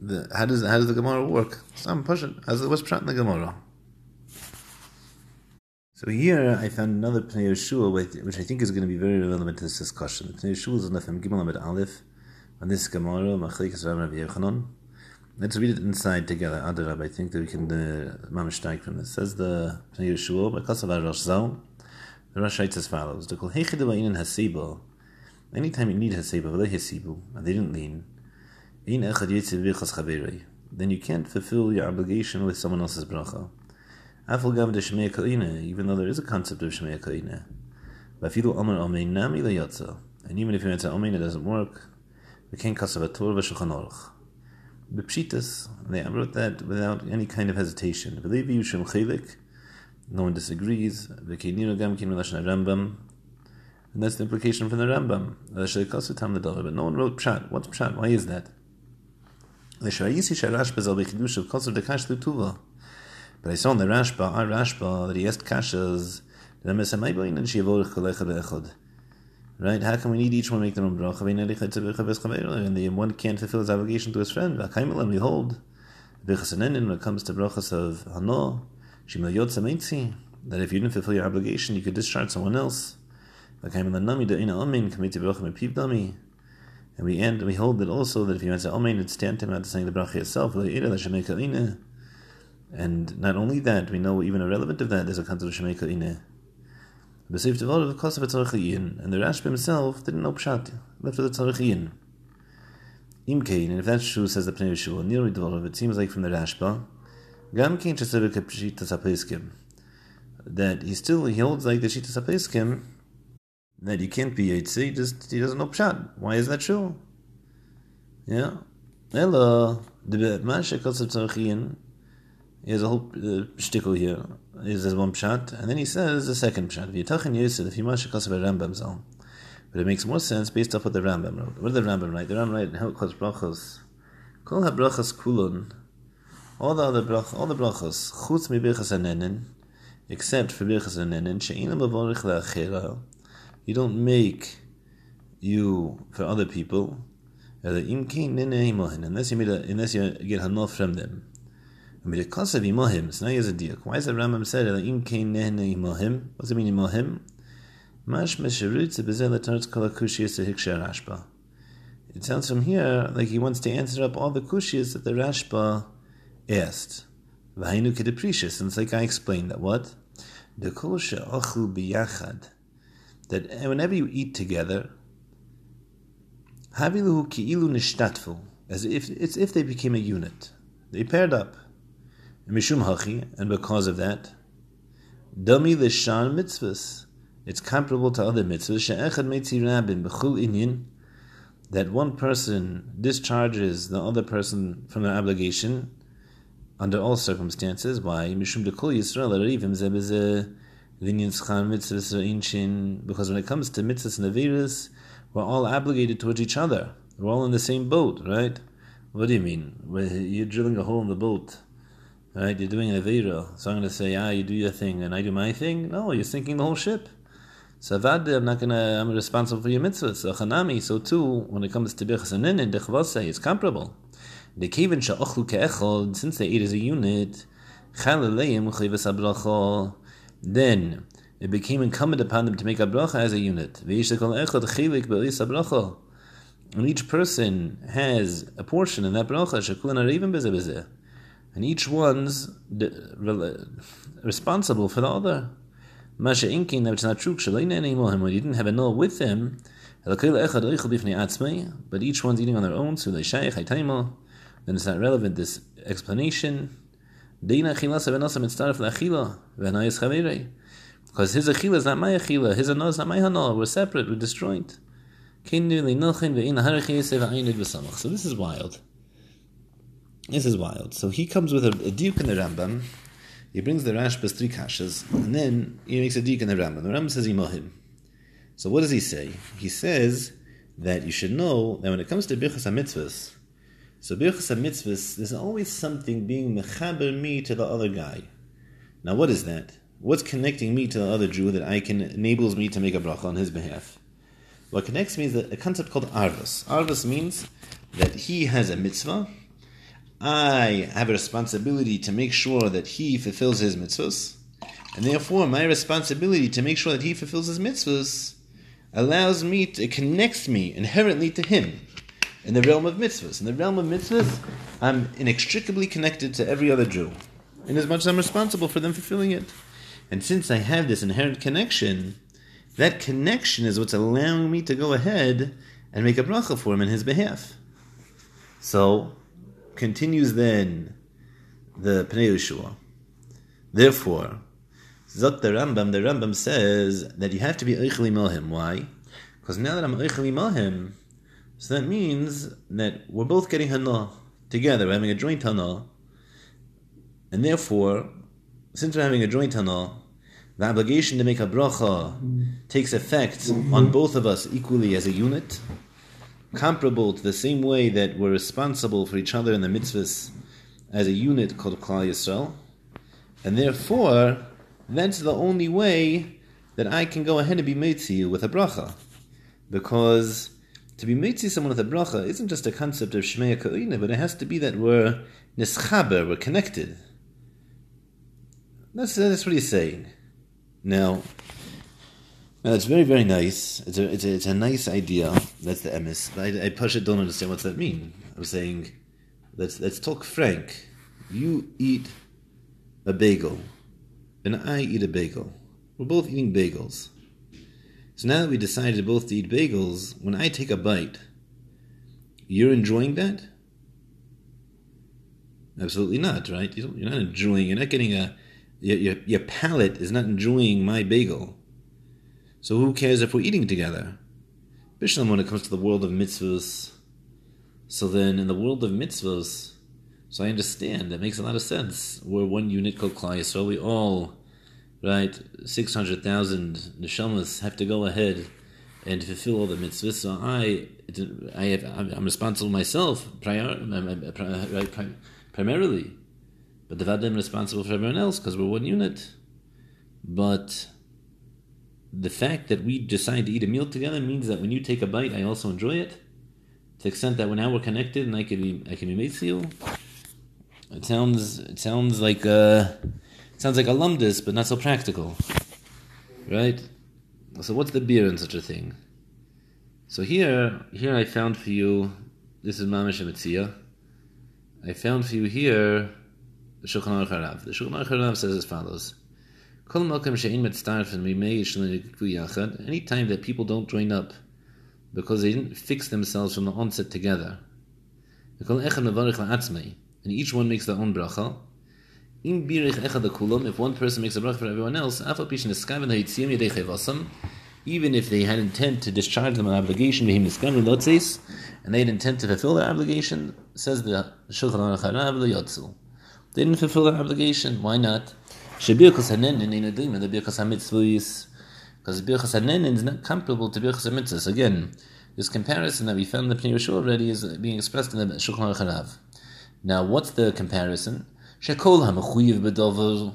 the how does how does the Gemara work? Some push it as was prat in the Gemara. So here I found another Pnei Yeshua, which I think is going to be very relevant to this discussion. The Pnei Yeshua is in the Gimel Amid Aleph on this Gemara, Machlikas Rabbi Yechanan. Let's read it inside together. Adarab, I think that we can uh, mamish from this. Says the Pnei Yeshua, because of our Zal, the Rosh writes as follows: The Heichidu Ayin Hasiba Anytime you need haseba, and they didn't lean, then you can't fulfill your obligation with someone else's bracha. Even though there is a concept of shmei kaina, and even if you answer amen, it doesn't work. We can't kasav Torah v'shulchan aruch. B'pshitas, they wrote that without any kind of hesitation. No one disagrees. And that's the implication from the Rambam. But no one wrote Pshat. What's Pshat? Why is that? But I saw in the Rashba, our Rashba, that he asked Kashas, Right? How can we need each one make their own bracha? And the one can't fulfill his obligation to his friend. We hold when it comes to brachas of Hano, that if you didn't fulfill your obligation, you could discharge someone else. And we end, we hold that also that if you answer Amen, it's tantamount to saying the bracha itself. And not only that, we know even irrelevant of that, there's a concept of Tzarech and the Rashba himself didn't know Pshat, left with the Tzarech Imkein, and if that's true, says the Pnei Yeshua, nearly Devar it seems like from the Rashba, Gam Kein Chesavik Pshitas HaPeskim, that he still, he holds like the Shitas HaPeskim, that you can't be Yitzi, he just he doesn't know Pshat. Why is that true? Yeah. Hello. The Masha Kotsav Tzarchian, he has a whole uh, shtickle here. He says one Pshat, and then he says the second Pshat. V'yitachin Yisrael, if Masha Kotsav Rambam Zal. But it makes more sense based off what the Rambam wrote. What did the Rambam write? The Rambam write in Hilchos Brachos. Kol ha-brachos kulon. All the other brachos, all the brachos, chutz mi birchas anenin, except for birchas anenin, she'ina mavorich la'achera, you don't make you for other people unless you made a, unless you get hanaf from them. Why is the Rambam said im kein nehne imohim? What does it mean Rashba. It sounds from here like he wants to answer up all the kushiyas that the Rashba asked. V'hainu kedeprishis, and it's like I explained that what the kol she'achlu biyachad. That whenever you eat together, havilu ki'ilu nishtatfu, as if it's if they became a unit. They paired up. Mishum hachi, and because of that, dami lishan mitzvahs. It's comparable to other mitzvahs. That one person discharges the other person from their obligation under all circumstances. Why? Mishum dekol Yisrael arivim zebeze mitzvahs. Because when it comes to mitzvahs and avirus, we're all obligated towards each other. We're all in the same boat, right? What do you mean? You're drilling a hole in the boat Right? You're doing an Avera. So I'm going to say, ah, you do your thing and I do my thing. No, you're sinking the whole ship. So I'm not going to, I'm responsible for your mitzvah. So Chanami, so too, when it comes to Birchas and Ninin, it's comparable. The Kevin Ke'echol, since they ate as a unit, Chalaleim then it became incumbent upon them to make a bracha as a unit. And each person has a portion in that bracha, and each one's responsible for the other. Masha inking that it's not true. When you didn't have a Noah with him, but each one's eating on their own, so they then it's not relevant. This explanation. Because his achila is not my achila, his anah is not my anah. We're separate, we're disjoint. So this is wild. This is wild. So he comes with a, a duke in the Rambam. He brings the Rashba's three kashas, and then he makes a duke in the Rambam. The Rambam says imohim. So what does he say? He says that you should know that when it comes to birchas mitzvahs, so birchas mitzvahs, there's always something being mechaber me to the other guy. Now what is that? What's connecting me to the other Jew that I can enables me to make a bracha on his behalf? What connects me is a concept called arvus. Arvus means that he has a mitzvah I have a responsibility to make sure that he fulfills his mitzvahs, and therefore my responsibility to make sure that he fulfills his mitzvahs allows me, to, it connects me inherently to him in the realm of mitzvahs. In the realm of mitzvahs, I'm inextricably connected to every other Jew, in as I'm responsible for them fulfilling it. And since I have this inherent connection, that connection is what's allowing me to go ahead and make a bracha for him in his behalf. So, continues then the Pnei Yeshua. Therefore, Zot the Rambam, the Rambam says that you have to be Eicheli Mohim. Why? Because now that I'm Eicheli Mohim, so that means that we're both getting Hana together, we're having a joint Hana, and therefore, since we're having a joint Hana, the obligation to make a bracha mm-hmm. takes effect mm-hmm. on both of us equally as a unit comparable to the same way that we're responsible for each other in the mitzvahs as a unit called Klal Yisrael, and therefore that's the only way that I can go ahead and be mitzi with a bracha, because to be mitzi someone with a bracha isn't just a concept of shmei ka'ina, but it has to be that we're nischaber, we're connected. That's that's what he's saying. Now, now it's very very nice. It's a it's a, it's a nice idea. That's the emes. I, I push it. Don't understand what's that mean. I'm saying, let's let's talk frank. You eat a bagel, and I eat a bagel. We're both eating bagels. So now that we decided to both to eat bagels, when I take a bite, you're enjoying that? Absolutely not, right? You're not enjoying. You're not getting a. Your, your, your palate is not enjoying my bagel so who cares if we're eating together? Bishlam, when it comes to the world of mitzvahs, so then in the world of mitzvahs, so I understand, that makes a lot of sense. We're one unit called Klai so we all, right, 600,000 neshamas have to go ahead and fulfill all the mitzvahs. So I, I have, I'm responsible myself, prior, right, primarily. But the Vadim responsible for everyone else because we're one unit. But the fact that we decide to eat a meal together means that when you take a bite, I also enjoy it. To the extent that when now we're connected and I can be I can be made seal. It sounds it sounds like it sounds like a lumdis, but not so practical, right? So what's the beer in such a thing? So here here I found for you. This is Mamish Mitzia. I found for you here the Shulchan Aruch Harav. The Shulchan Aruch Harav says as follows: Kol malkim she'in mimei yachad. Anytime that people don't join up because they didn't fix themselves from the onset together, and each one makes their own bracha. If one person makes a bracha for everyone else, even if they had intent to discharge them an obligation, and they had intent to fulfill their obligation, says the Shulchan Aruch they didn't fulfill their obligation. Why not? Because birchas hanenin is not comparable to birchas hamitzvahs. Again, this comparison that we found in the Pnei Yeshua already is being expressed in the Shulchan Aruch Now, what's the comparison? Shekol ha'mechuyiv b'dover,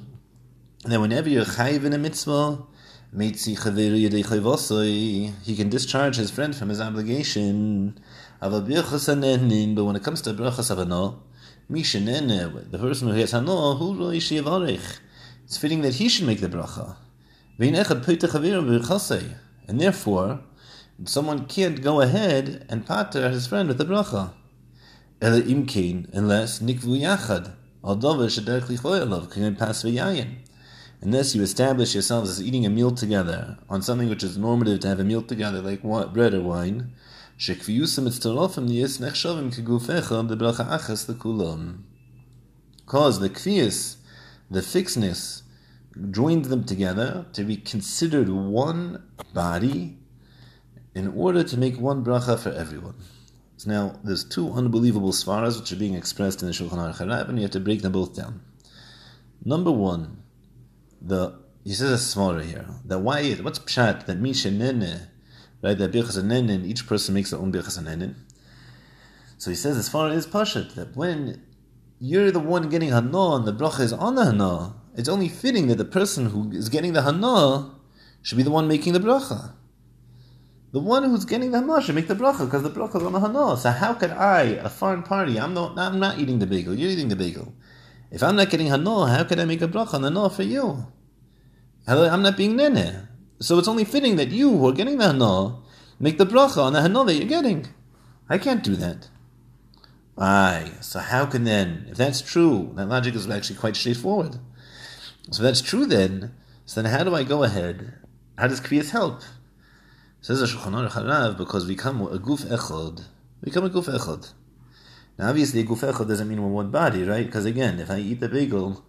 that whenever you're chayiv in a mitzvah, he can discharge his friend from his obligation. But when it comes to brachas avano, the person who has hano, who it's fitting that he should make the bracha. And therefore, someone can't go ahead and pater his friend with the bracha. Unless nikvu yachad, Unless you establish yourselves as eating a meal together on something which is normative to have a meal together, like bread or wine, because the kfiyas the fixedness joined them together to be considered one body in order to make one bracha for everyone. So now, there's two unbelievable svaras which are being expressed in the Shulchan Aruch and you have to break them both down. Number one, the he says a svara here that why what's pshat that misha nene right that birchas nene each person makes their own birchas nene. So he says as far as pashat that when you're the one getting hana and the bracha is on the hana, it's only fitting that the person who is getting the hana should be the one making the bracha. The one who's getting the hana should make the bracha because the bracha is on the hana. So how could I, a foreign party, I'm not, I'm not eating the bagel, you're eating the bagel. If I'm not getting hana, how could I make a bracha on the for you? I'm not being nene. So it's only fitting that you who are getting the hana make the bracha on the hana that you're getting. I can't do that. Aye, so how can then, if that's true, that logic is actually quite straightforward. So that's true then, so then how do I go ahead? How does Kriyas help? Says the Shulchan Harav, because we come a guf echad, we come a guf echad. Now obviously guf echad doesn't mean we're one body, right? Because again, if I eat the bagel,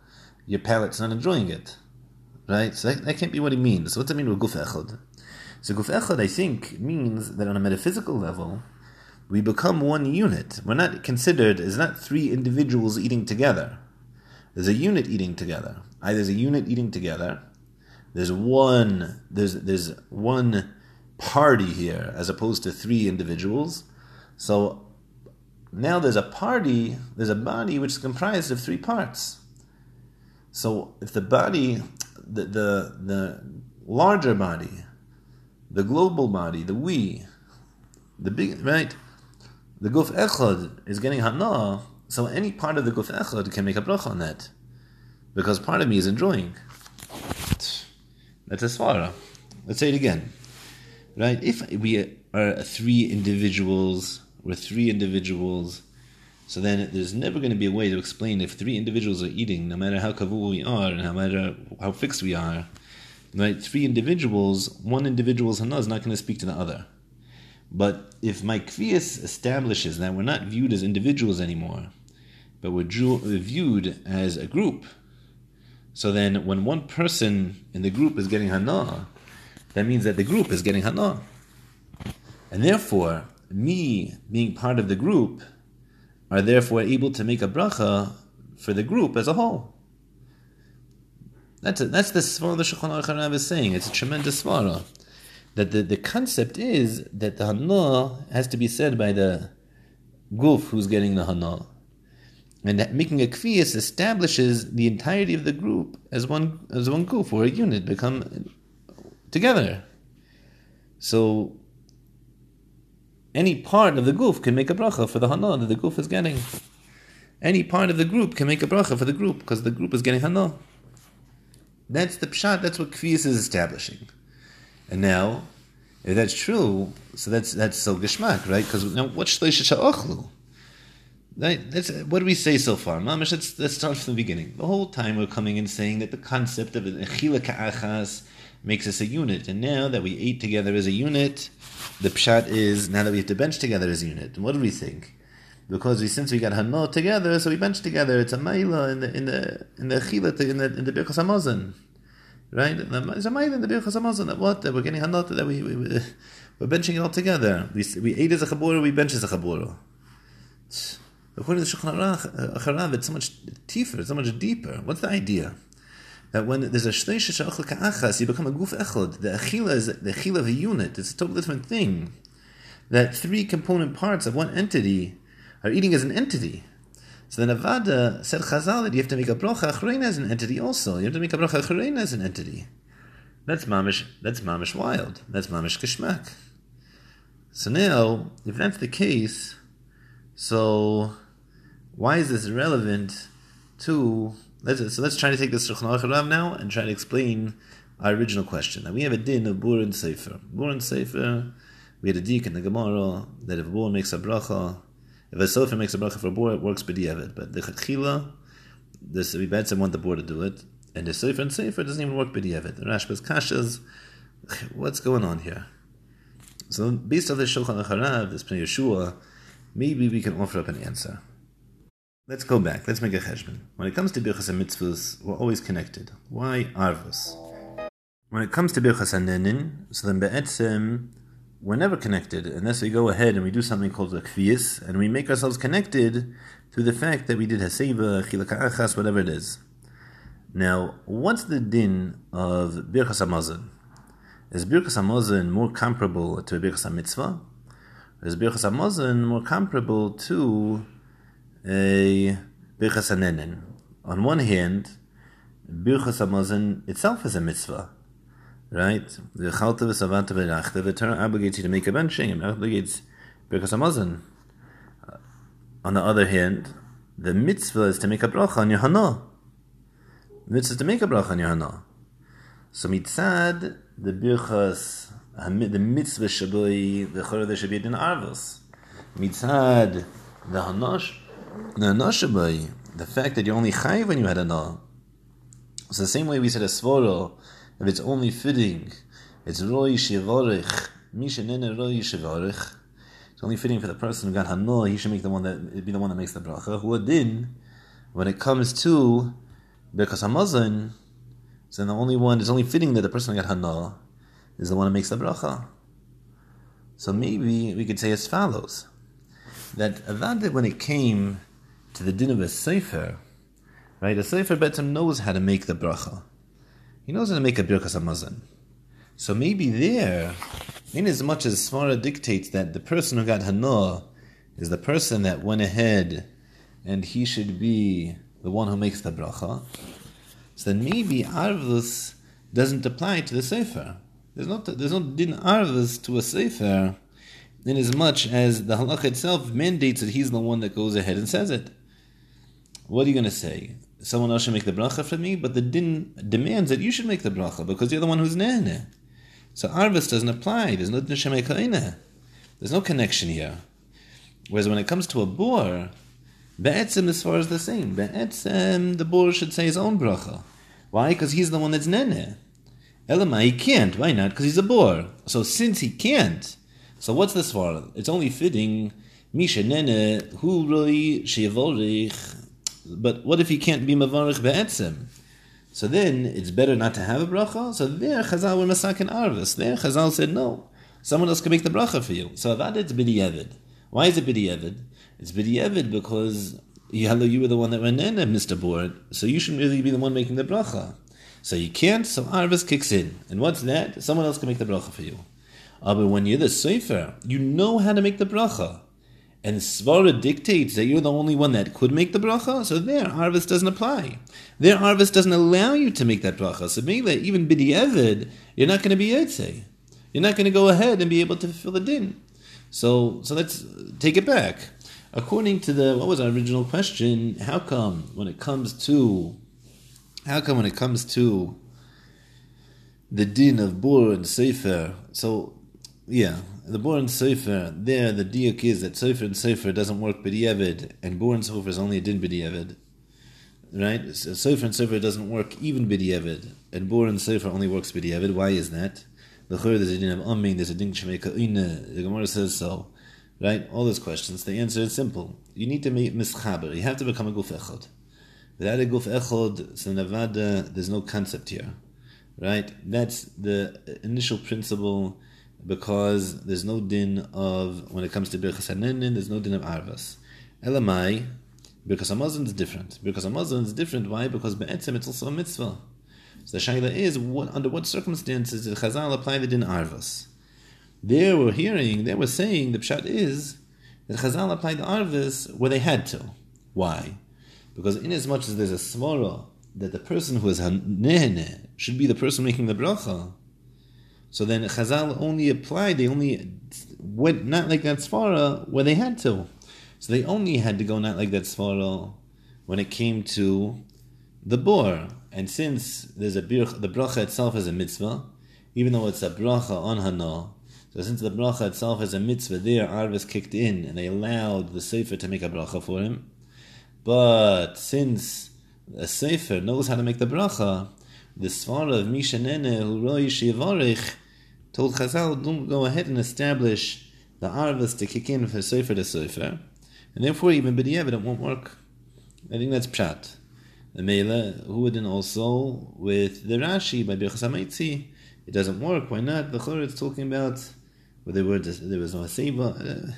your palate's not enjoying it. Right? So that, that can't be what he means. So what does that mean with guf echad? So guf echad, I think, means that on a metaphysical level, we become one unit. We're not considered as not three individuals eating together. There's a unit eating together. Either there's a unit eating together. There's one. There's there's one party here as opposed to three individuals. So now there's a party. There's a body which is comprised of three parts. So if the body, the the, the larger body, the global body, the we, the big right the guf echad is getting hana, so any part of the guf echad can make a bracha on that, because part of me is enjoying. That's a svara. Let's say it again, right? If we are three individuals, we're three individuals. So then there's never going to be a way to explain if three individuals are eating, no matter how kavu we are and no matter how fixed we are. Right? Three individuals, one individual's hana is not going to speak to the other. But if my kvias establishes that we're not viewed as individuals anymore, but we're viewed as a group, so then when one person in the group is getting hana, that means that the group is getting hana. And therefore, me being part of the group are therefore able to make a bracha for the group as a whole. That's, a, that's the svara the Shulchan Aruch is saying. It's a tremendous svara that the, the concept is that the hana has to be said by the guf who's getting the hana. And that making a kviyas establishes the entirety of the group as one as one guf or a unit become together. So any part of the guf can make a bracha for the hana that the guf is getting. any part of the group can make a bracha for the group because the group is getting hana. That's the pshat. That's what kviyas is establishing. And now, if that's true, so that's that's so geshmak, right? Because now, what's shleisha sha'ochlu? Right, what do we say so far, Mamish? Let's, let's start from the beginning. The whole time we're coming and saying that the concept of an echila ka'achas makes us a unit, and now that we ate together as a unit, the pshat is now that we have to bench together as a unit. And what do we think? Because we since we got hano together, so we bench together. It's a maila in the in the in the echila in the in the birchas hamazon, right? It's a maila in the birchas hamazon. What that we're getting hano that we, we we're benching it all together. We we ate as a chabura, we bench as a chabura. According to the Shulchan Aruch, uh, it's so much deeper, it's so much deeper. What's the idea? That when there's a shleish she'achal ka'achas, you become a guf echod. The achila is the achila of a unit. It's a totally different thing. That three component parts of one entity are eating as an entity. So the Nevada said Chazal that you have to make a brocha as an entity also. You have to make a brocha as an entity. That's mamish. That's mamish wild. That's mamish kishmak. So now, if that's the case, so why is this relevant to? Let's, so let's try to take this Shulchan Aruch now and try to explain our original question. Now we have a din of bur and sefer. Bur and sefer. We had a dik in the Gemara that if a bur makes a bracha, if a sefer makes a bracha for a bur, it works b'diavad. But the chachila, this we bet want the bur to do it, and the sefer and sefer doesn't even work b'diavad. The Rashba's kashas. What's going on here? So based on the Shulchan Aruch, this Pnei Yeshua, maybe we can offer up an answer. Let's go back. Let's make a cheshbon. When it comes to birchas and mitzvahs, we're always connected. Why arvus? When it comes to birchas and nenin, so then be'etzem, we're never connected unless we go ahead and we do something called a kviyas, and we make ourselves connected through the fact that we did haseva, chilaka achas, whatever it is. Now, what's the din of birchas hamazon? Is birchas hamazon more comparable to a birchas mitzvah? Is birchas hamazon more comparable to a birchas hanenin. On one hand, birchas hamazon itself is a mitzvah, right? The chalta v'savanta v'rachta, the Torah obligates you to make a benching, and obligates birchas hamazon. On the other hand, the mitzvah is to make a bracha on your hana. The mitzvah is to make a bracha on your hana. So mitzad, the birchas, the mitzvah shaboi, the chorah there should be in arvos. Mitzad, the hanash, Nashabai, the fact that you're only chayiv when you had a na. It's the same way we said a svoro, if it's only fitting, it's roi shivorich, misha nene roi shivorich. It's only fitting for the person who got hano, he should make the one that be the one that makes the bracha. Who din, when it comes to because hamazon, so the only one it's only fitting that the person who got hano is the one that makes the bracha. So maybe we could say as follows that Avada, when it came to the din of a sefer, right? A sefer betzim knows how to make the bracha. He knows how to make a birkas hamazon. So maybe there, in as much as Svara dictates that the person who got hana is the person that went ahead and he should be the one who makes the bracha, so then maybe arvus doesn't apply to the sefer. There's not there's no din arvus to a sefer in as much as the halach itself mandates that he's the one that goes ahead and says it. What are you going to say? Someone else should make the bracha for me, but the din demands that you should make the bracha because you're the one who's nehne. So arvis doesn't apply. There's no neshemei There's no connection here. Whereas when it comes to a boar, be'etzim as far as the same. Be'etzim, the boar should say his own bracha. Why? Because he's the one that's nene. Elama, he can't. Why not? Because he's a boar. So since he can't, so what's this for? It's only fitting. Misha nene hu roi But what if he can't be mavarich be'etzim? So then it's better not to have a bracha. So there Chazal were masakin arvis. There Chazal said no. Someone else can make the bracha for you. So Avad it's b'di'evid. Why is it b'di'evid? It's b'di'evid because Yalla, you were the one that went in, Mr. Board, so you shouldn't really be the one making the bracha. So you can't, so Arvis kicks in. And what's that? Someone else can make the bracha for you. Uh, but when you're the Sefer, you know how to make the bracha. And Svara dictates that you're the only one that could make the bracha, so there, Arvis doesn't apply. There, Arvis doesn't allow you to make that bracha. So maybe even B'di'evid, you're not going to be Yetzeh. You're not going to go ahead and be able to fulfill the din. So, so let's take it back. according to the what was our original question, how come when it comes to how come when it comes to the din of bur and sefer, so yeah, the bur and there the diuk is that sefer and sefer doesn't work b'di'evid, and bur and is only a din b'di'evid. Right? Uh, so sefer and sefer doesn't work even b'di'evid, and bur and only works b'di'evid. Why is that? The chur there's a din of amin, there's a din shemeka The Gemara says so. Right? All those questions. The answer is simple. You need to make mischaber. You have to become a guf echod. Without a guf echod, so Nevada, there's no concept here. Right? That's the initial principle because there's no din of, when it comes to Birchas HaNenin, there's no din of Arvas. Elamai, Birchas HaMazon is different. Birchas HaMazon is different. Why? Because Be'etzem it's also a mitzvah. So the shaila is, what, under what circumstances did Chazal apply the din Arvas? They were hearing, they were saying, the pshat is that Chazal applied the arvis where they had to. Why? Because in as there's a svara that the person who is hanehne should be the person making the bracha, so then Chazal only applied, they only went not like that svara where they had to. So they only had to go not like that svara when it came to the bor. And since there's a birch, the bracha itself is a mitzvah, even though it's a bracha on hana, so since the bracha itself is a mitzvah, there Arvis kicked in and they allowed the sefer to make a bracha for him. But since a sefer knows how to make the bracha, the svara of Mishanene who roi shivarich told Chazal, don't go ahead and establish the Arvis to kick in for sefer to sefer, and therefore even b'diavad it won't work. I think that's pshat. The Mela, who would then also with the Rashi by Birchas it doesn't work. Why not? The Chor is talking about where there were there was no seiva, uh,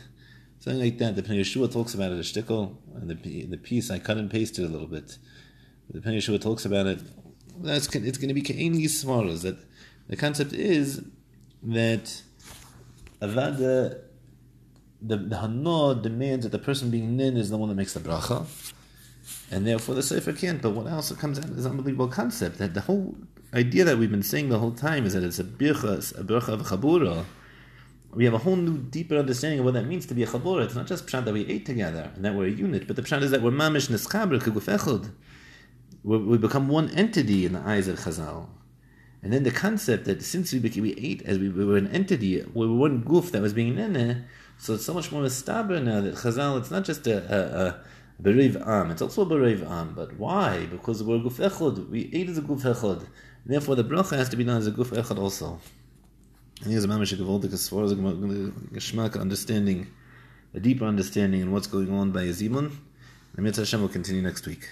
something like that. The Pnei Yeshua talks about it a shtickle, and the the piece I cut and pasted a little bit. The Pnei Yeshua talks about it. That's it's going to be kaini smaras. That the concept is that avada the the hana demands that the person being nin is the one that makes the bracha, and therefore the sefer can't. But what else comes out is an unbelievable concept that the whole idea that we've been saying the whole time is that it's a bircha, a bircha of chabura we have a whole new, deeper understanding of what that means to be a chabura. It's not just pshat that we ate together and that we're a unit, but the pshat is that we're mamish neschaber keguf We become one entity in the eyes of Chazal. And then the concept that since we, became, we ate as we, we, were an entity, we were one goof that was being nene, so it's so much more mistaber now that Chazal, it's not just a, a, a Berev Am, it's also a Berev Am. But why? Because we're Guf Echad. We ate as a Guf Echad. Therefore, the bracha has to be done as a Guf Echad also. Think it's a mamish gewoldig as far as geschmack understanding, a deeper understanding in what's going on by Yezimun. And Mitzvah Hashem will continue next week.